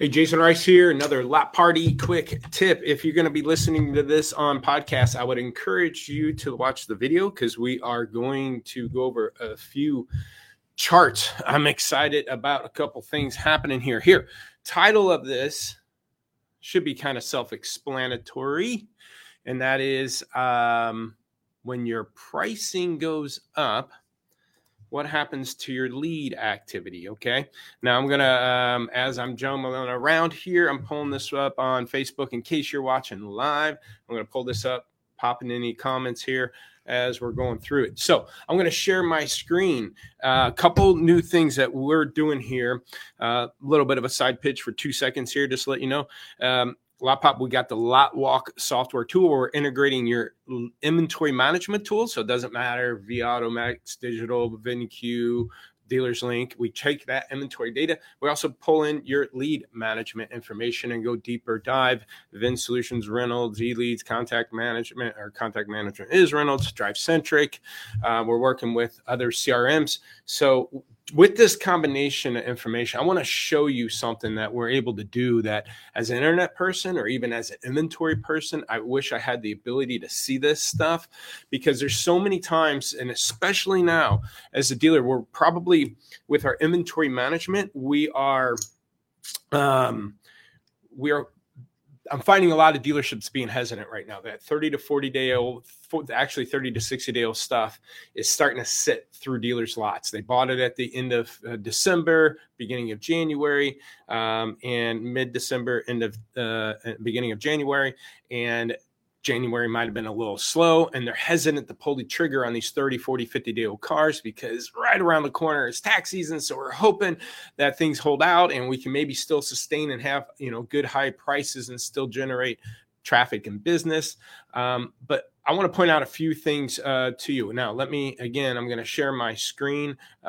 Hey, Jason Rice here. Another lap party quick tip. If you're going to be listening to this on podcast, I would encourage you to watch the video because we are going to go over a few charts. I'm excited about a couple things happening here. Here, title of this should be kind of self explanatory, and that is um, when your pricing goes up what happens to your lead activity. Okay. Now I'm going to, um, as I'm jumping around here, I'm pulling this up on Facebook in case you're watching live. I'm going to pull this up, popping any comments here as we're going through it. So I'm going to share my screen. Uh, a couple new things that we're doing here. A uh, little bit of a side pitch for two seconds here, just to let you know. Um, LotPop, we got the LotWalk software tool we're integrating your inventory management tool. So it doesn't matter vAuto, Max Digital, vinCue, Dealers Link. We take that inventory data. We also pull in your lead management information and go deeper dive. VinSolutions, Reynolds, E Leads, Contact Management, or Contact Management is Reynolds, DriveCentric. Uh, we're working with other CRMs. So with this combination of information, I want to show you something that we're able to do that as an internet person or even as an inventory person, I wish I had the ability to see this stuff because there's so many times, and especially now as a dealer, we're probably with our inventory management, we are um we are I'm finding a lot of dealerships being hesitant right now. That 30 to 40 day old, actually 30 to 60 day old stuff is starting to sit through dealers' lots. They bought it at the end of uh, December, beginning of January, um, and mid December, end of uh, beginning of January, and January might have been a little slow and they're hesitant to pull the trigger on these 30, 40, 50 day old cars because right around the corner is tax season. So we're hoping that things hold out and we can maybe still sustain and have, you know, good high prices and still generate traffic and business. Um, but I want to point out a few things uh, to you. Now, let me again, I'm going to share my screen. Uh,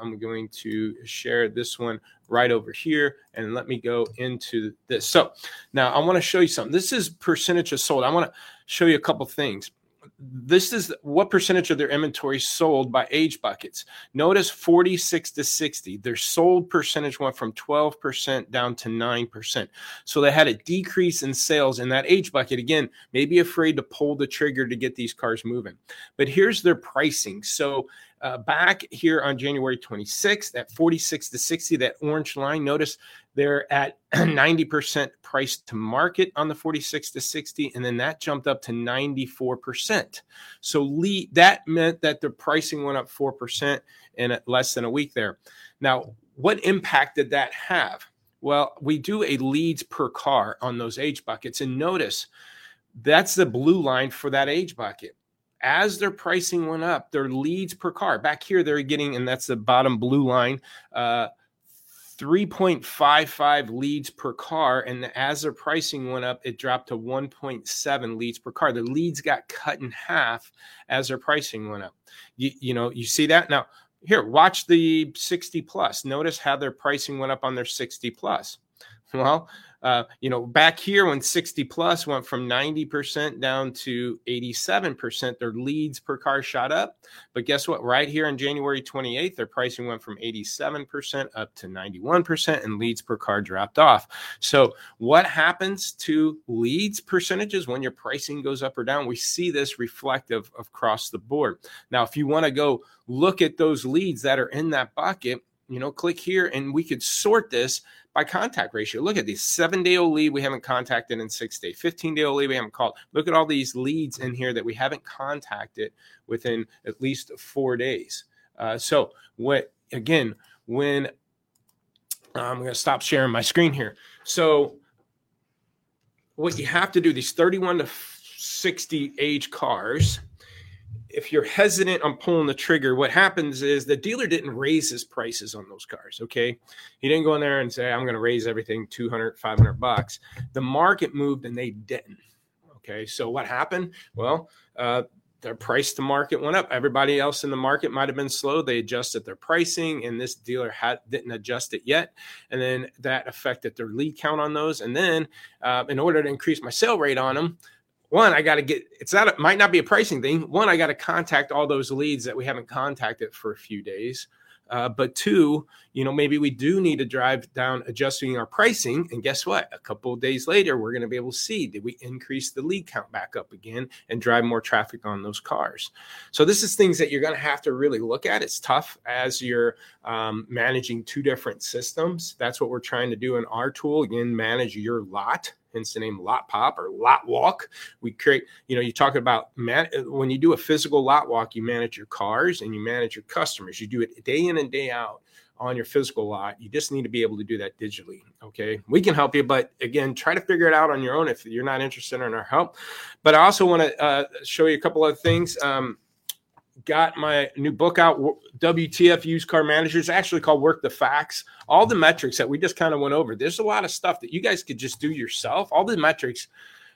I'm going to share this one right over here and let me go into this. So now I want to show you something. This is percentage of sold. I want to show you a couple things this is what percentage of their inventory sold by age buckets. Notice 46 to 60. Their sold percentage went from 12% down to 9%. So they had a decrease in sales in that age bucket. Again, maybe afraid to pull the trigger to get these cars moving. But here's their pricing. So uh, back here on January 26th at 46 to 60, that orange line, notice they're at 90% price to market on the 46 to 60, and then that jumped up to 94%. So lead, that meant that the pricing went up 4% in less than a week there. Now, what impact did that have? Well, we do a leads per car on those age buckets, and notice that's the blue line for that age bucket as their pricing went up, their leads per car back here, they're getting, and that's the bottom blue line, uh, 3.55 leads per car. And as their pricing went up, it dropped to 1.7 leads per car. The leads got cut in half as their pricing went up. You, you know, you see that now. Here, watch the 60 plus. Notice how their pricing went up on their 60 plus. Well, uh, you know, back here when 60 plus went from 90% down to 87%, their leads per car shot up. But guess what? Right here on January 28th, their pricing went from 87% up to 91%, and leads per car dropped off. So, what happens to leads percentages when your pricing goes up or down? We see this reflective across the board. Now, if you want to go look at those leads that are in that bucket, you know, click here and we could sort this by contact ratio. Look at these seven day old lead we haven't contacted in six days, 15 day old lead we haven't called. Look at all these leads in here that we haven't contacted within at least four days. Uh, so, what again, when I'm going to stop sharing my screen here. So, what you have to do, these 31 to 60 age cars, if you're hesitant on pulling the trigger, what happens is the dealer didn't raise his prices on those cars. Okay. He didn't go in there and say, I'm going to raise everything 200, 500 bucks. The market moved and they didn't. Okay. So what happened? Well, uh, their price to market went up. Everybody else in the market might have been slow. They adjusted their pricing, and this dealer had didn't adjust it yet, and then that affected their lead count on those. And then, uh, in order to increase my sale rate on them, one, I got to get it's not it might not be a pricing thing. One, I got to contact all those leads that we haven't contacted for a few days. Uh, but two, you know, maybe we do need to drive down adjusting our pricing. And guess what? A couple of days later, we're going to be able to see did we increase the lead count back up again and drive more traffic on those cars. So this is things that you're going to have to really look at. It's tough as you're um, managing two different systems. That's what we're trying to do in our tool. Again, manage your lot hence the name lot pop or lot walk we create you know you talk about man, when you do a physical lot walk you manage your cars and you manage your customers you do it day in and day out on your physical lot. You just need to be able to do that digitally. Okay. We can help you, but again, try to figure it out on your own if you're not interested in our help. But I also want to uh, show you a couple of things. Um, got my new book out, WTF Used Car Managers, actually called Work the Facts. All the metrics that we just kind of went over. There's a lot of stuff that you guys could just do yourself. All the metrics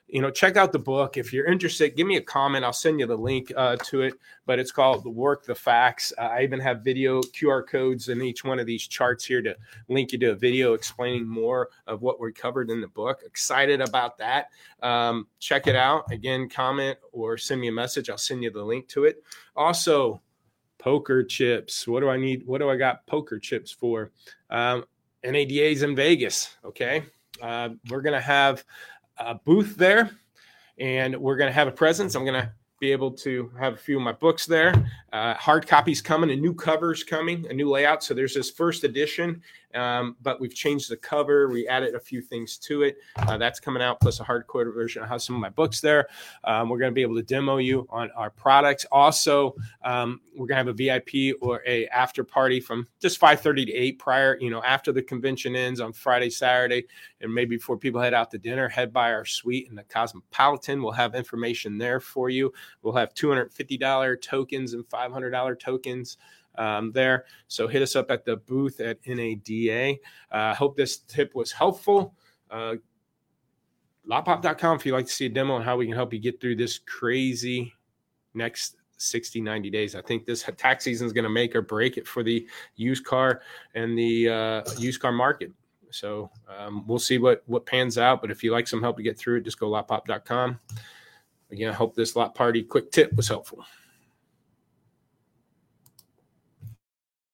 you know, check out the book. If you're interested, give me a comment. I'll send you the link uh, to it. But it's called The Work, the Facts. Uh, I even have video QR codes in each one of these charts here to link you to a video explaining more of what we covered in the book. Excited about that. Um, check it out. Again, comment or send me a message. I'll send you the link to it. Also, poker chips. What do I need? What do I got poker chips for? Um, NADA's in Vegas. Okay. Uh, we're going to have a booth there, and we're going to have a presence. I'm going to be able to have a few of my books there. Uh, hard copies coming, a new covers coming, a new layout. So there's this first edition, um, but we've changed the cover. We added a few things to it. Uh, that's coming out, plus a hardcore version. I have some of my books there. Um, we're going to be able to demo you on our products. Also, um, we're going to have a VIP or a after party from just 5:30 to 8 prior. You know, after the convention ends on Friday, Saturday, and maybe before people head out to dinner, head by our suite in the Cosmopolitan. We'll have information there for you. We'll have $250 tokens and $500 tokens um, there. So hit us up at the booth at NADA. I uh, hope this tip was helpful. Uh, lotpop.com if you'd like to see a demo on how we can help you get through this crazy next 60 90 days i think this tax season is going to make or break it for the used car and the uh, used car market so um, we'll see what what pans out but if you like some help to get through it just go lotpop.com again i hope this lot party quick tip was helpful